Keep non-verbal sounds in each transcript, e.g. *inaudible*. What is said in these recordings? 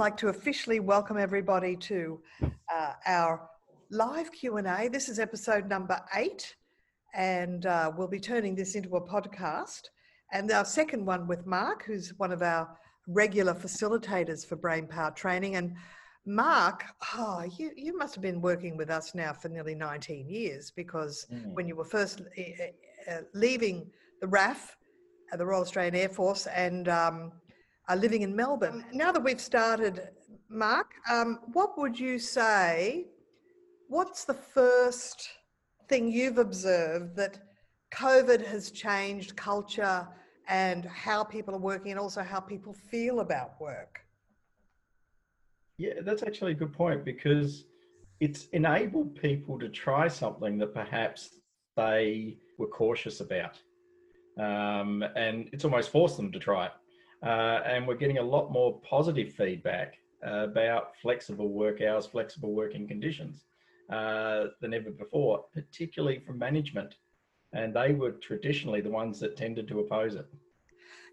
like to officially welcome everybody to uh, our live Q&A. This is episode number eight, and uh, we'll be turning this into a podcast. And our second one with Mark, who's one of our regular facilitators for brain power training. And Mark, oh, you, you must have been working with us now for nearly 19 years because mm. when you were first uh, leaving the RAF, uh, the Royal Australian Air Force, and um, uh, living in Melbourne. Now that we've started, Mark, um, what would you say? What's the first thing you've observed that COVID has changed culture and how people are working and also how people feel about work? Yeah, that's actually a good point because it's enabled people to try something that perhaps they were cautious about. Um, and it's almost forced them to try it. Uh, and we're getting a lot more positive feedback uh, about flexible work hours, flexible working conditions uh, than ever before, particularly from management. And they were traditionally the ones that tended to oppose it.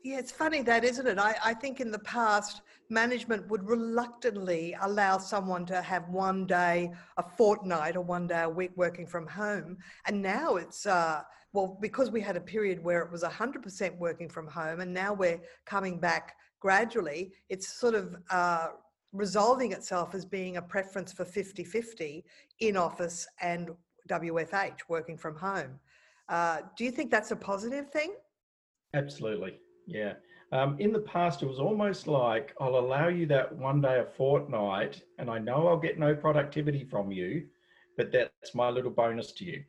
Yeah, it's funny that, isn't it? I, I think in the past, management would reluctantly allow someone to have one day a fortnight or one day a week working from home. And now it's, uh, well, because we had a period where it was 100% working from home and now we're coming back gradually, it's sort of uh, resolving itself as being a preference for 50 50 in office and WFH, working from home. Uh, do you think that's a positive thing? Absolutely. Yeah. Um, in the past, it was almost like I'll allow you that one day a fortnight, and I know I'll get no productivity from you, but that's my little bonus to you.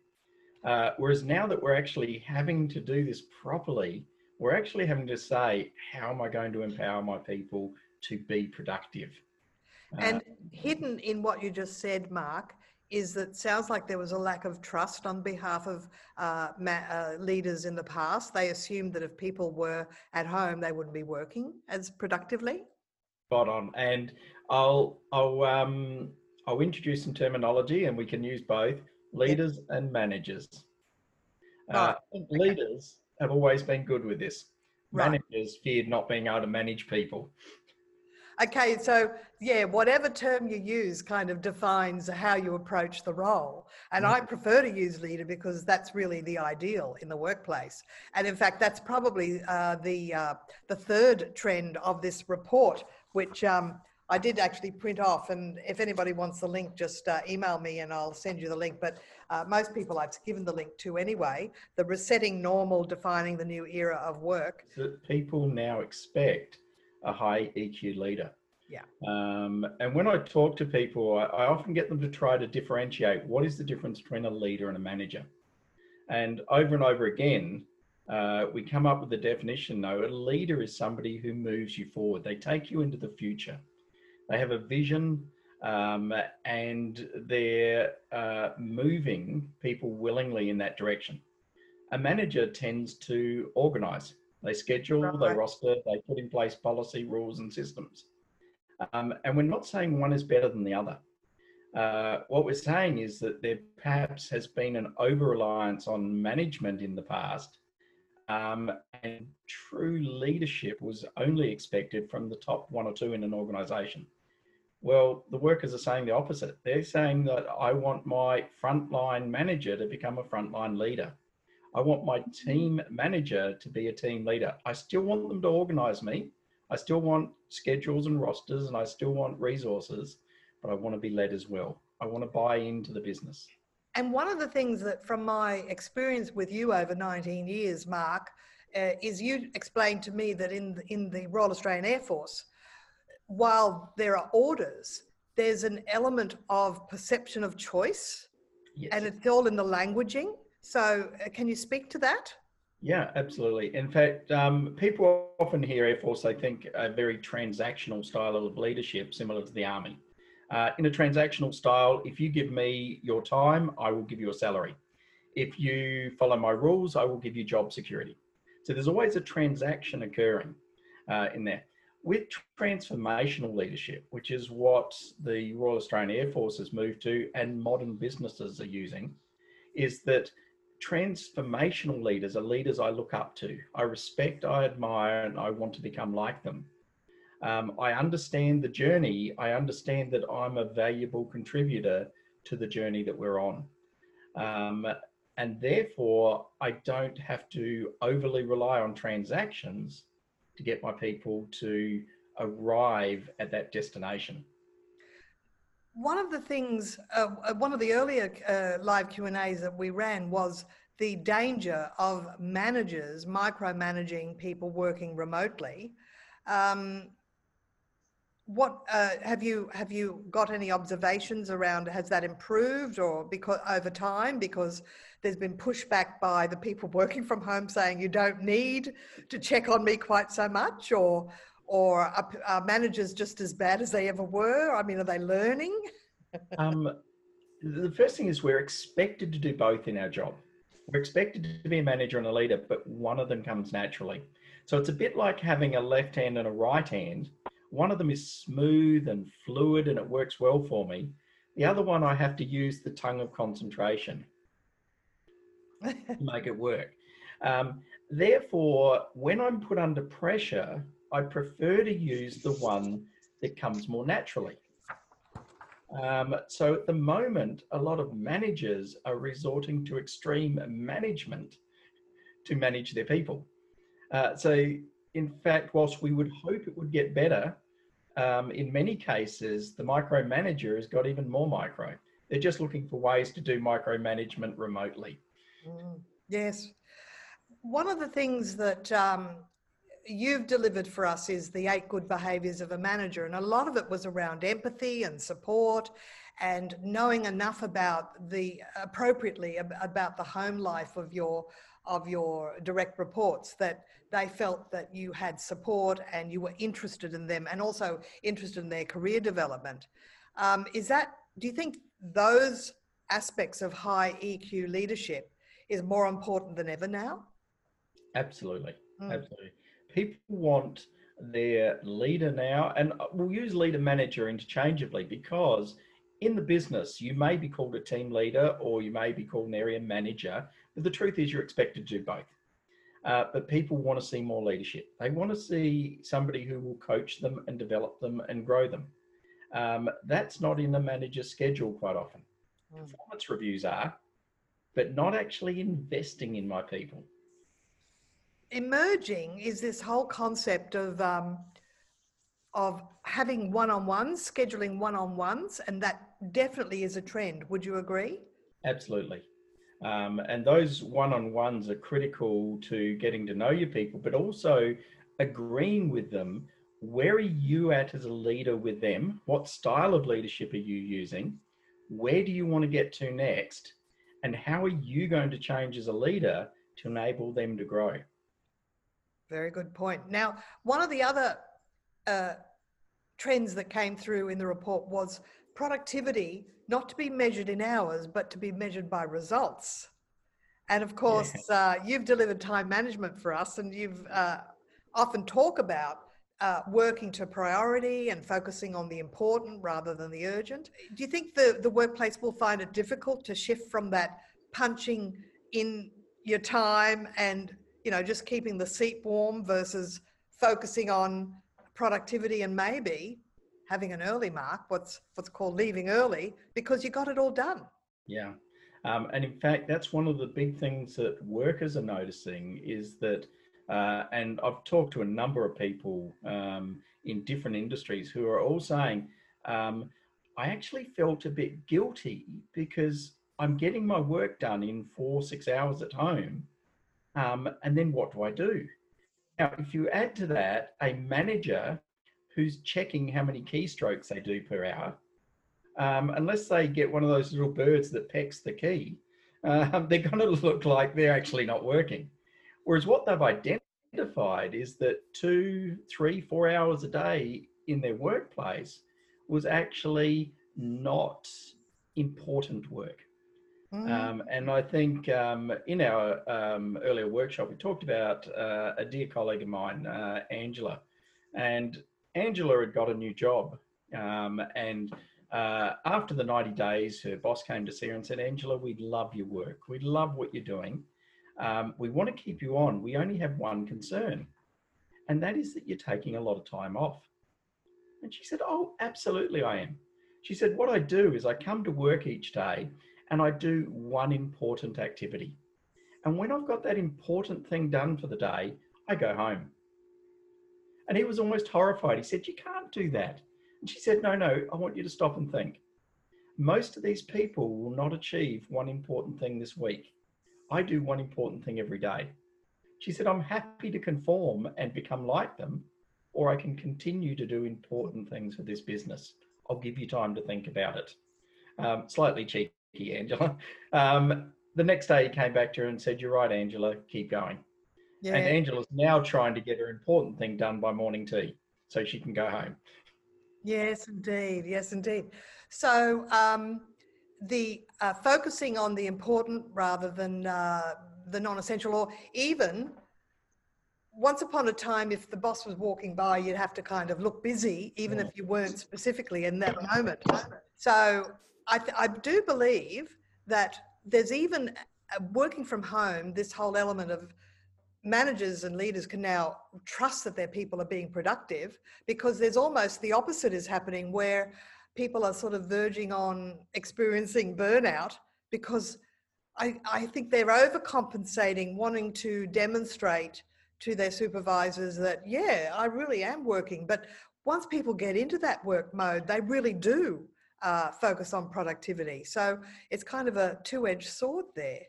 Uh, whereas now that we're actually having to do this properly, we're actually having to say, how am I going to empower my people to be productive? Uh, and hidden in what you just said, Mark, is that sounds like there was a lack of trust on behalf of uh, uh, leaders in the past. They assumed that if people were at home, they wouldn't be working as productively. Spot on. And I'll I'll um, I'll introduce some terminology, and we can use both leaders and managers. Uh, okay. Leaders have always been good with this. Right. Managers feared not being able to manage people. Okay, so yeah, whatever term you use kind of defines how you approach the role. And I mm-hmm. prefer to use leader because that's really the ideal in the workplace. And in fact, that's probably uh, the uh, the third trend of this report, which um, I did actually print off. And if anybody wants the link, just uh, email me and I'll send you the link. But uh, most people I've given the link to anyway. The resetting normal, defining the new era of work. So people now expect a high EQ leader. Yeah. Um, and when I talk to people, I, I, often get them to try to differentiate what is the difference between a leader and a manager. And over and over again, uh, we come up with the definition though a leader is somebody who moves you forward, they take you into the future, they have a vision. Um, and they're uh, moving people willingly in that direction. A manager tends to organize. They schedule, right. they roster, they put in place policy, rules, and systems. Um, and we're not saying one is better than the other. Uh, what we're saying is that there perhaps has been an over reliance on management in the past, um, and true leadership was only expected from the top one or two in an organization. Well, the workers are saying the opposite. They're saying that I want my frontline manager to become a frontline leader. I want my team manager to be a team leader. I still want them to organize me. I still want schedules and rosters and I still want resources, but I want to be led as well. I want to buy into the business. And one of the things that, from my experience with you over 19 years, Mark, uh, is you explained to me that in the, in the Royal Australian Air Force, while there are orders, there's an element of perception of choice, yes. and it's all in the languaging. So, uh, can you speak to that? Yeah, absolutely. In fact, um, people often hear Air Force, they think a very transactional style of leadership, similar to the Army. Uh, in a transactional style, if you give me your time, I will give you a salary. If you follow my rules, I will give you job security. So there's always a transaction occurring uh, in there. With transformational leadership, which is what the Royal Australian Air Force has moved to and modern businesses are using, is that transformational leaders are leaders I look up to. I respect, I admire, and I want to become like them. Um, I understand the journey. I understand that I'm a valuable contributor to the journey that we're on. Um, and therefore, I don't have to overly rely on transactions to get my people to arrive at that destination. One of the things, uh, uh one of the earlier uh, live Q and A's that we ran was the danger of managers micromanaging people working remotely. Um, what uh, have you have you got any observations around? Has that improved or because over time? Because there's been pushback by the people working from home saying you don't need to check on me quite so much, or or are, are managers just as bad as they ever were? I mean, are they learning? *laughs* um, the first thing is we're expected to do both in our job. We're expected to be a manager and a leader, but one of them comes naturally. So it's a bit like having a left hand and a right hand. One of them is smooth and fluid and it works well for me. The other one, I have to use the tongue of concentration make it work. Um, therefore, when I'm put under pressure, I prefer to use the one that comes more naturally. Um, so at the moment, a lot of managers are resorting to extreme management to manage their people. Uh, so, in fact, whilst we would hope it would get better, um, in many cases, the micromanager has got even more micro. They're just looking for ways to do micromanagement remotely. Mm, yes. One of the things that um, you've delivered for us is the eight good behaviors of a manager. And a lot of it was around empathy and support and knowing enough about the appropriately about the home life of your of your direct reports that they felt that you had support and you were interested in them and also interested in their career development. Um, is that, do you think those aspects of high EQ leadership is more important than ever now? Absolutely. Mm. Absolutely people want their leader now, and we'll use leader manager interchangeably because in the business, you may be called a team leader or you may be called an area manager, but the truth is you're expected to do both. Uh, but people want to see more leadership. They want to see somebody who will coach them and develop them and grow them. Um, that's not in the manager's schedule quite often. Mm. Performance reviews are, but not actually investing in my people emerging is this whole concept of um, of having one-on-ones, scheduling one-on-ones, and that definitely is a trend. Would you agree? Absolutely. Um, and those one-on-ones are critical to getting to know your people, but also agreeing with them. Where are you at as a leader with them? What style of leadership are you using? Where do you want to get to next? And how are you going to change as a leader to enable them to grow? Very good point. Now, one of the other uh, trends that came through in the report was productivity not to be measured in hours, but to be measured by results. And of course, yeah. uh, you've delivered time management for us, and you've uh, often talk about uh, working to priority and focusing on the important rather than the urgent. Do you think the, the workplace will find it difficult to shift from that punching in your time and you know, just keeping the seat warm versus focusing on productivity and maybe having an early mark, what's what's called leaving early, because you got it all done. Yeah. Um, and in fact, that's one of the big things that workers are noticing is that, uh, and I've talked to a number of people um, in different industries who are all saying, um, I actually felt a bit guilty because I'm getting my work done in four, six hours at home um, and then what do I do? Now, if you add to that a manager who's checking how many keystrokes they do per hour, um, unless they get one of those little birds that pecks the key, *laughs* um, they're going to look like they're actually not working. Whereas what they've identified is that two, three, four hours a day in their workplace was actually not important work. Mm. Um, and I think um, in our um, earlier workshop, we talked about uh, a dear colleague of mine, uh, Angela. And Angela had got a new job. Um, and uh, after the 90 days, her boss came to see her and said, Angela, we love your work. We love what you're doing. Um, we want to keep you on. We only have one concern, and that is that you're taking a lot of time off. And she said, Oh, absolutely, I am. She said, What I do is I come to work each day and I do one important activity. And when I've got that important thing done for the day, I go home. And he was almost horrified. He said, You can't do that. And she said, No, no, I want you to stop and think. Most of these people will not achieve one important thing this week. I do one important thing every day. She said, I'm happy to conform and become like them, or I can continue to do important things for this business. I'll give you time to think about it. Um, slightly cheeky, Angela. *laughs* Um, the next day he came back to her and said, You're right, Angela, keep going. Yeah. And Angela's now trying to get her important thing done by morning tea so she can go home. Yes, indeed. Yes, indeed. So um, the uh, focusing on the important rather than uh, the non-essential, or even once upon a time, if the boss was walking by, you'd have to kind of look busy, even if you weren't specifically in that moment. So I, th- I do believe that there's even uh, working from home, this whole element of managers and leaders can now trust that their people are being productive because there's almost the opposite is happening where people are sort of verging on experiencing burnout because I, I think they're overcompensating, wanting to demonstrate to their supervisors that, yeah, I really am working. But once people get into that work mode, they really do uh, focus on productivity. So it's kind of a two edged sword there.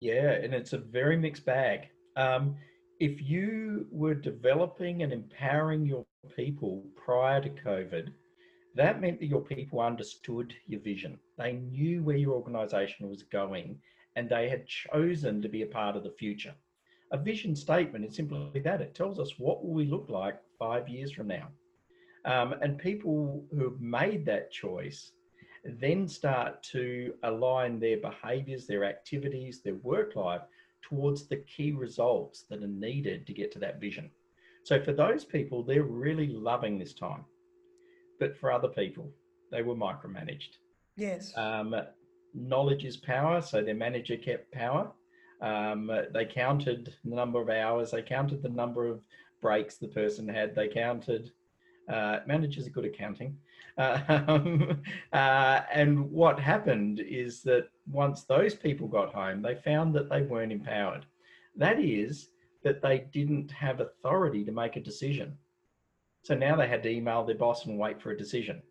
Yeah, and it's a very mixed bag. Um, if you were developing and empowering your people prior to COVID, that meant that your people understood your vision. They knew where your organization was going and they had chosen to be a part of the future. A vision statement is simply that it tells us what will we look like five years from now. Um, and people who have made that choice then start to align their behaviors, their activities, their work life towards the key results that are needed to get to that vision. So for those people, they're really loving this time. But for other people, they were micromanaged. Yes. Um, knowledge is power, so their manager kept power. Um, they counted the number of hours, they counted the number of breaks the person had, they counted. Uh, managers are good at counting. *laughs* Um, uh, and what happened is that once those people got home, they found that they weren't empowered. That is, that they didn't have authority to make a decision. So now they had to email their boss and wait for a decision.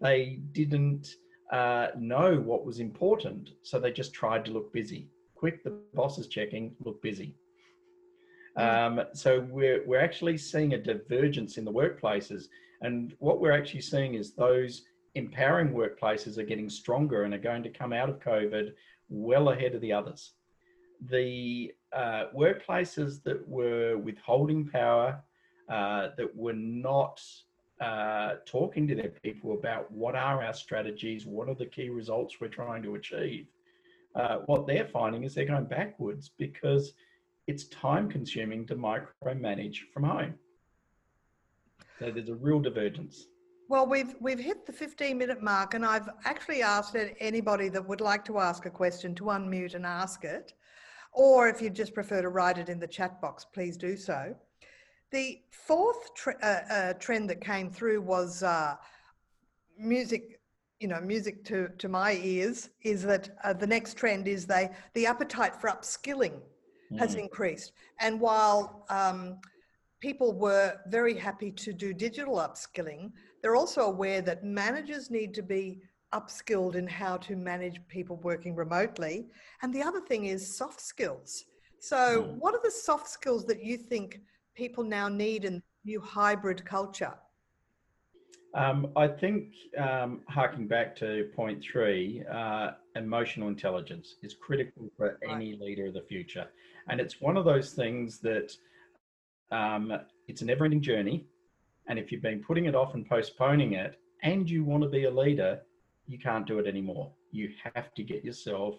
They didn't uh, know what was important, so they just tried to look busy. Quick, the boss is checking, look busy. Mm. Um, so we're, we're actually seeing a divergence in the workplaces and what we're actually seeing is those empowering workplaces are getting stronger and are going to come out of COVID well ahead of the others. The uh, workplaces that were withholding power, uh, that were not uh, talking to their people about what are our strategies, what are the key results we're trying to achieve, uh, what they're finding is they're going backwards because it's time consuming to micromanage from home. So there's a real divergence. Well, we've we've hit the 15 minute mark, and I've actually asked anybody that would like to ask a question to unmute and ask it, or if you just prefer to write it in the chat box, please do so. The fourth tre- uh, uh, trend that came through was uh, music. You know, music to to my ears is that uh, the next trend is they the appetite for upskilling mm. has increased, and while um, people were very happy to do digital upskilling. They're also aware that managers need to be upskilled in how to manage people working remotely. And the other thing is soft skills. So, hmm. what are the soft skills that you think people now need in new hybrid culture? Um, I think, um, harking back to point three, uh, emotional intelligence is critical for any leader of the future. And it's one of those things that um, it's a never ending journey. And if you've been putting it off and postponing it and you want to be a leader, you can't do it anymore. You have to get yourself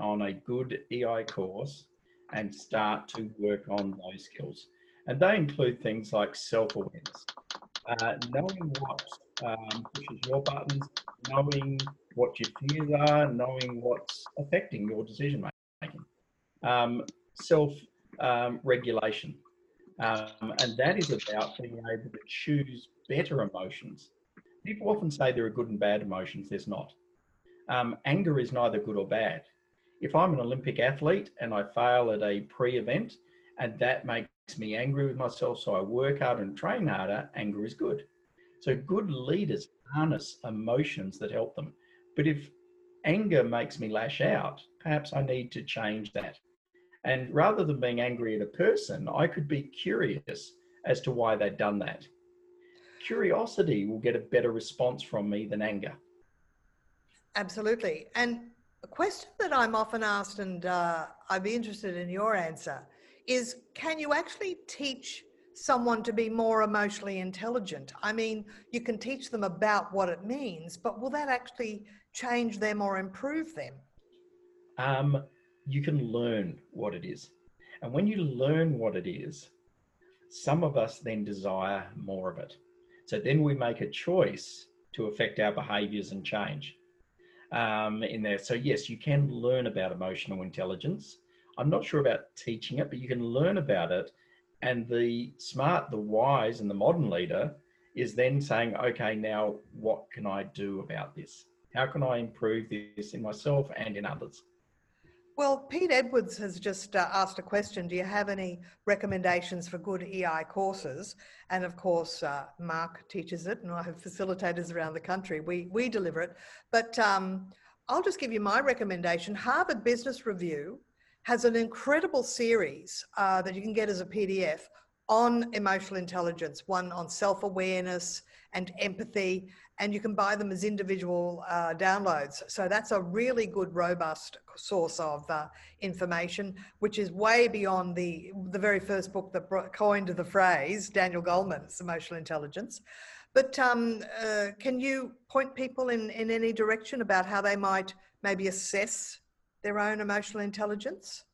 on a good EI course and start to work on those skills. And they include things like self awareness, uh, knowing what um, pushes your buttons, knowing what your fears are, knowing what's affecting your decision making, um, self um, Um, and that is about being able to choose better emotions. People often say there are good and bad emotions, there's not. Um, anger is neither good or bad. If I'm an Olympic athlete and I fail at a pre event and that makes me angry with myself, so I work harder and train harder, anger is good. So good leaders harness emotions that help them. But if anger makes me lash out, perhaps I need to change that. And rather than being angry at a person, I could be curious as to why they'd done that. Curiosity will get a better response from me than anger. Absolutely. And a question that I'm often asked, and uh, I'd be interested in your answer, is can you actually teach someone to be more emotionally intelligent? I mean, you can teach them about what it means, but will that actually change them or improve them? Um, you can learn what it is. And when you learn what it is, some of us then desire more of it. So then we make a choice to affect our behaviors and change um, in there. So, yes, you can learn about emotional intelligence. I'm not sure about teaching it, but you can learn about it. And the smart, the wise, and the modern leader is then saying, okay, now what can I do about this? How can I improve this in myself and in others? Well, Pete Edwards has just uh, asked a question. Do you have any recommendations for good EI courses? And of course, uh, Mark teaches it, and I have facilitators around the country. We, we deliver it. But um, I'll just give you my recommendation. Harvard Business Review has an incredible series uh, that you can get as a PDF on emotional intelligence, one on self awareness and empathy, and you can buy them as individual uh, downloads. So that's a really good, robust source of uh, information, which is way beyond the the very first book that coined the phrase, Daniel Goleman's Emotional Intelligence. But um, uh, can you point people in, in any direction about how they might maybe assess their own emotional intelligence?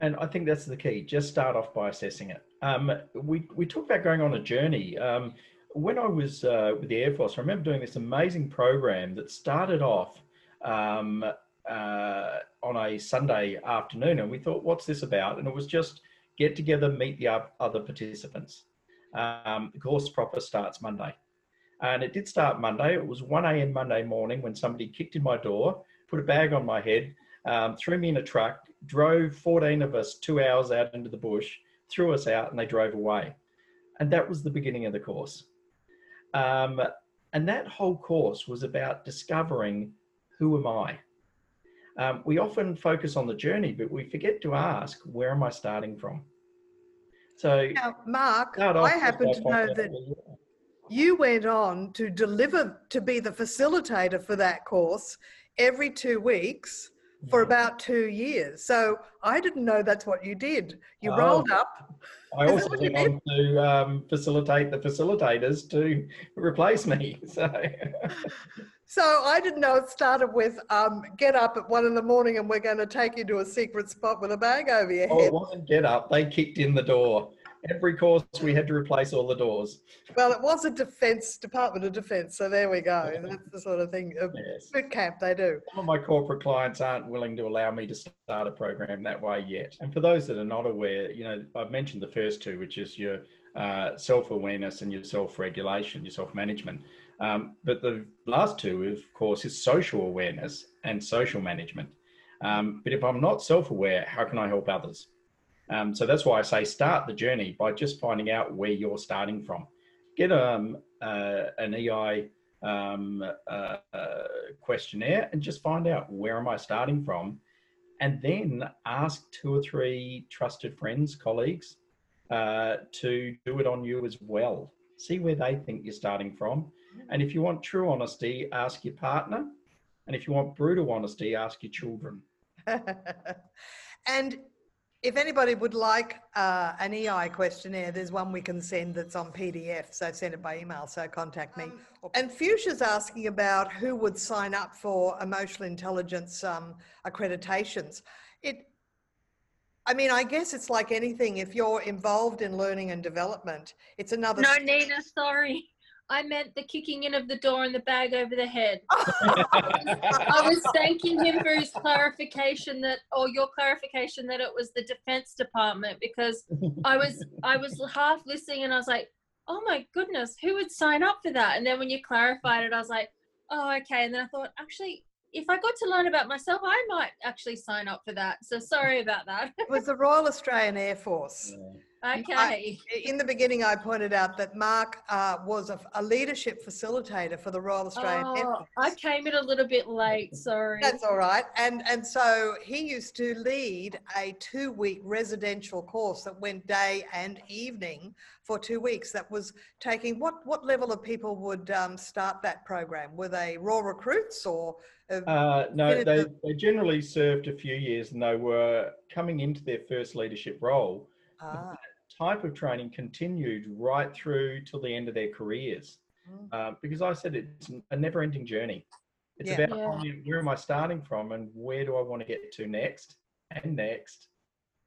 And I think that's the key. Just start off by assessing it. Um, we, we talk about going on a journey. Um, when I was uh, with the Air Force, I remember doing this amazing program that started off um, uh, on a Sunday afternoon, and we thought, "What's this about?" And it was just get together, meet the other participants. Um, the course proper starts Monday, and it did start Monday. It was 1 a.m. Monday morning when somebody kicked in my door, put a bag on my head, um, threw me in a truck, drove 14 of us two hours out into the bush, threw us out, and they drove away. And that was the beginning of the course. Um, and that whole course was about discovering who am I? Um, we often focus on the journey, but we forget to ask, where am I starting from? So, now, Mark, I happen to know that you went on to deliver, to be the facilitator for that course every two weeks for about two years. So I didn't know that's what you did. You oh, rolled up. I also went on to um, facilitate the facilitators to replace me. *laughs* So. so I didn't know it started with um, get up at one in the morning and we're going to take you to a secret spot with a bag over your head. Oh, it wasn't get up. They kicked in the door every course we had to replace all the doors. Well, it was a defence Department of Defence, so there we go. That's the sort of thing. Yes. Boot camp they do. Some of my corporate clients aren't willing to allow me to start a program that way yet. And for those that are not aware, you know, I've mentioned the first two, which is your uh, self-awareness and your self-regulation, your self-management. Um, but the last two, of course, is social awareness and social management. Um, but if I'm not self-aware, how can I help others? Um, so that's why I say start the journey by just finding out where you're starting from. Get um, uh, an EI um, uh, uh, questionnaire and just find out where am I starting from, and then ask two or three trusted friends, colleagues, uh, to do it on you as well. See where they think you're starting from, and if you want true honesty, ask your partner, and if you want brutal honesty, ask your children. *laughs* and if anybody would like uh, an EI questionnaire, there's one we can send that's on PDF. So send it by email. So contact me. Um, and Fuchsia's asking about who would sign up for emotional intelligence um, accreditations. It, I mean, I guess it's like anything. If you're involved in learning and development, it's another. No, Nina, sorry. I meant the kicking in of the door and the bag over the head. *laughs* I was thanking him for his clarification that, or your clarification that it was the Defense Department because I was I was half listening and I was like, oh my goodness, who would sign up for that? And then when you clarified it, I was like, oh okay. And then I thought, actually, if I got to learn about myself, I might actually sign up for that. So sorry about that. it was the Royal Australian Air Force. Yeah. Okay. I, in the beginning, I pointed out that Mark uh, was a, a, leadership facilitator for the Royal Australian oh, Air Force. I came in a little bit late. Sorry. That's all right. And and so he used to lead a two-week residential course that went day and evening for two weeks. That was taking what what level of people would um, start that program? Were they raw recruits or? Uh, no, they, they generally served a few years and they were coming into their first leadership role. Ah type of training continued right through till the end of their careers. Mm. Uh, because I said it's a never ending journey. It's yeah. about yeah. where am I starting from and where do I want to get to next and next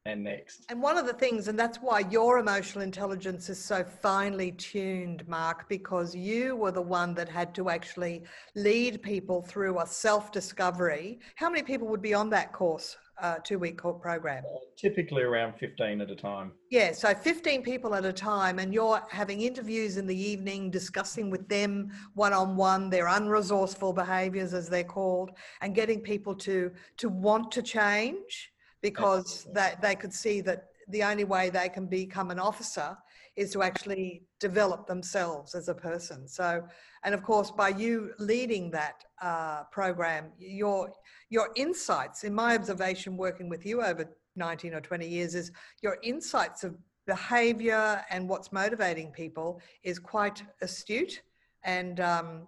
and next. And one of the things, and that's why your emotional intelligence is so finely tuned, Mark, because you were the one that had to actually lead people through a self discovery. How many people would be on that course? Uh, two week court program? Uh, typically around 15 at a time. Yeah, so 15 people at a time, and you're having interviews in the evening, discussing with them one on one their unresourceful behaviors, as they're called, and getting people to, to want to change because that they could see that the only way they can become an officer is to actually develop themselves as a person. So, and of course, by you leading that uh, program, your your insights, in my observation, working with you over 19 or 20 years, is your insights of behavior and what's motivating people is quite astute. And um,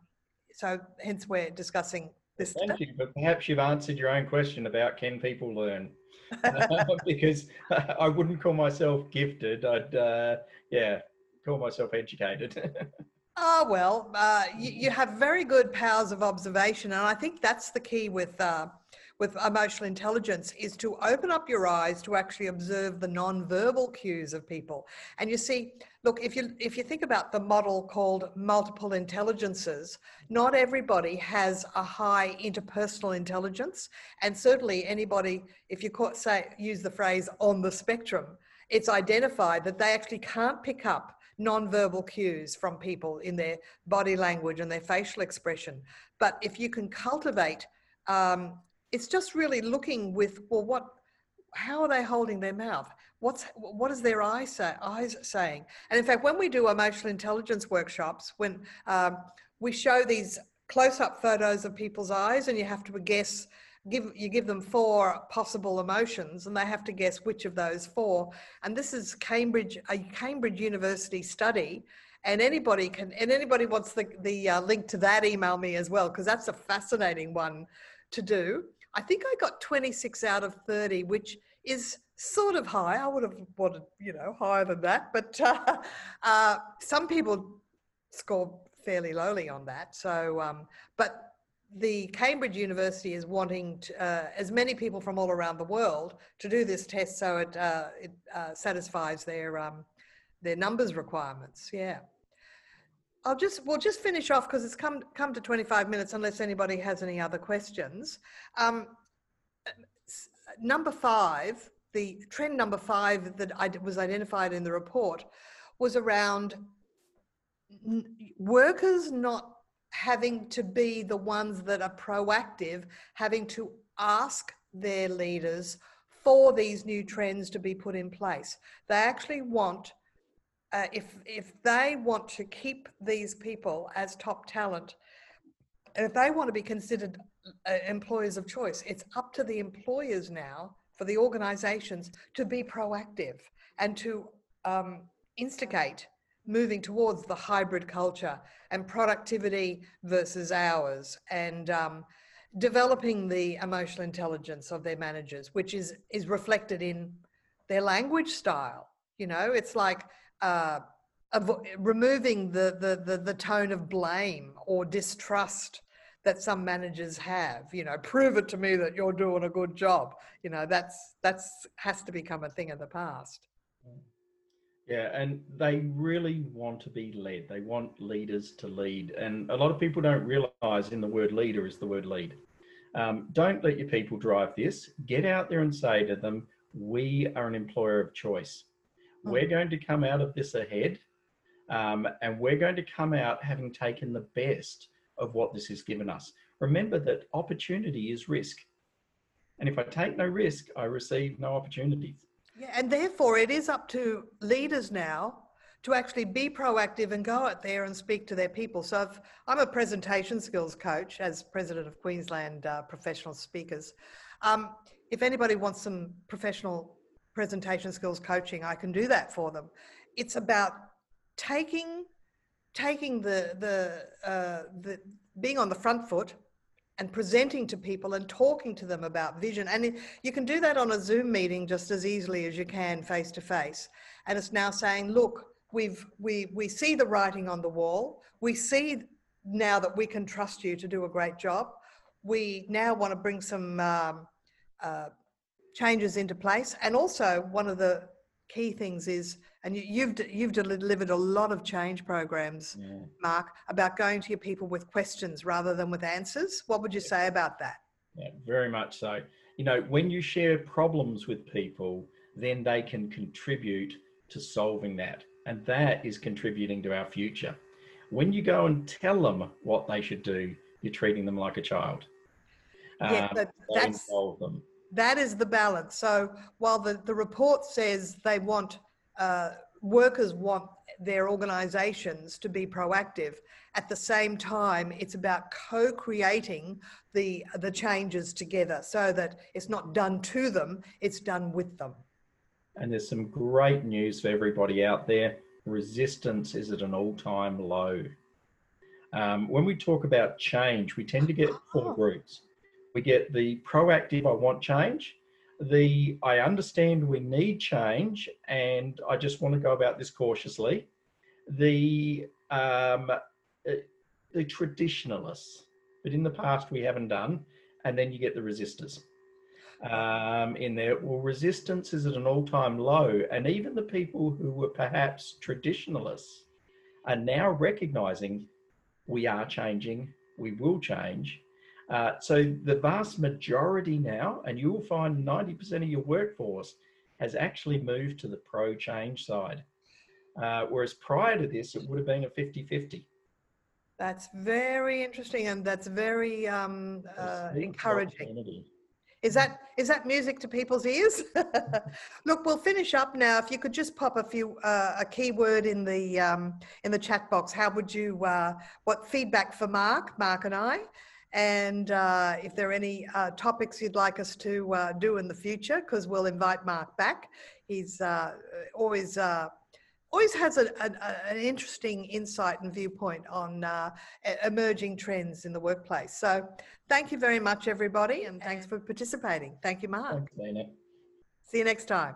so, hence, we're discussing this. Thank you, but perhaps you've answered your own question about can people learn. *laughs* because *laughs* I wouldn't call myself gifted. I'd, uh, yeah, call myself educated. Oh, *laughs* well, uh, you, you, have very good powers of observation. And I think that's the key with, uh, with emotional intelligence is to open up your eyes to actually observe the non-verbal cues of people. And you see, look, if you, if you think about the model called multiple intelligences, not everybody has a high interpersonal intelligence. And certainly anybody, if you say, use the phrase on the spectrum, it's identified that they actually can't pick up non-verbal cues from people in their body language and their facial expression. But if you can cultivate, um, it's just really looking with, well, what, how are they holding their mouth? What's, what is their eye say, eyes saying? And in fact, when we do emotional intelligence workshops, when um, we show these close-up photos of people's eyes and you have to guess give you give them four possible emotions and they have to guess which of those four and this is cambridge a cambridge university study and anybody can and anybody wants the, the uh, link to that email me as well because that's a fascinating one to do i think i got 26 out of 30 which is sort of high i would have wanted you know higher than that but *laughs* uh, uh, some people score fairly lowly on that so um, but the Cambridge University is wanting to, uh, as many people from all around the world to do this test so it, uh, it uh, satisfies their, um, their numbers requirements. Yeah. I'll just, we'll just finish off because it's come, come to 25 minutes unless anybody has any other questions. Um, number five, the trend number five that I, was identified in the report was around workers not having to be the ones that are proactive, having to ask their leaders for these new trends to be put in place. They actually want, uh, if, if they want to keep these people as top talent, if they want to be considered uh, employers of choice, it's up to the employers now for the organizations to be proactive and to um, instigate moving towards the hybrid culture and productivity versus hours and um, developing the emotional intelligence of their managers, which is, is reflected in their language style. You know, it's like uh, removing the, the, the, the tone of blame or distrust that some managers have you know prove it to me that you're doing a good job you know that's that's has to become a thing of the past Yeah, and they really want to be led. They want leaders to lead. And a lot of people don't realize in the word leader is the word lead. Um, don't let your people drive this. Get out there and say to them, we are an employer of choice. Mm. We're going to come out of this ahead um, and we're going to come out having taken the best of what this has given us. Remember that opportunity is risk. And if I take no risk, I receive no opportunities. Yeah, and therefore it is up to leaders now to actually be proactive and go out there and speak to their people. So if, I'm a presentation skills coach as president of Queensland uh, Professional Speakers. Um, if anybody wants some professional presentation skills coaching, I can do that for them. It's about taking taking the the uh, the being on the front foot and presenting to people and talking to them about vision. And you can do that on a Zoom meeting just as easily as you can face to face. And it's now saying, look, we've we we see the writing on the wall. We see now that we can trust you to do a great job. We now want to bring some um, uh, changes into place. And also, one of the key things is and you, have you've delivered a lot of change programs, yeah. Mark, about going to your people with questions rather than with answers. What would you say about that? Yeah, very much so. You know, when you share problems with people, then they can contribute to solving that, and that is contributing to our future. When you go and tell them what they should do, you're treating them like a child. Yeah, um, that's them. That is the balance. So while the, the report says they want uh, workers want their organizations to be proactive. At the same time, it's about co-creating the, the changes together so that it's not done to them, it's done with them. And there's some great news for everybody out there. Resistance is at an all-time low. Um, when we talk about change, we tend to get four groups. We get the proactive, I want change the I understand we need change, and I just want to go about this cautiously. The um, uh, the traditionalists, but in the past we haven't done, and then you get the resistors um, in there. Well, resistance is at an all-time low, and even the people who were perhaps traditionalists are now recognizing we are changing, we will change, uh, so the vast majority now, and you will find 90% of your workforce has actually moved to the pro change side. Uh, whereas prior to this, it would have been a 50 50. That's very interesting and that's very um, uh, encouraging. Is that is that music to people's ears? *laughs* Look, we'll finish up now. If you could just pop a few uh, a keyword in the um, in the chat box, how would you? Uh, what feedback for Mark, Mark and I, and uh, if there are any uh, topics you'd like us to uh, do in the future, because we'll invite Mark back. He's uh, always uh, always has a, a, an interesting insight and viewpoint on uh, emerging trends in the workplace. So thank you very much, everybody, and thanks for participating. Thank you, Mark. Thanks, See you next time.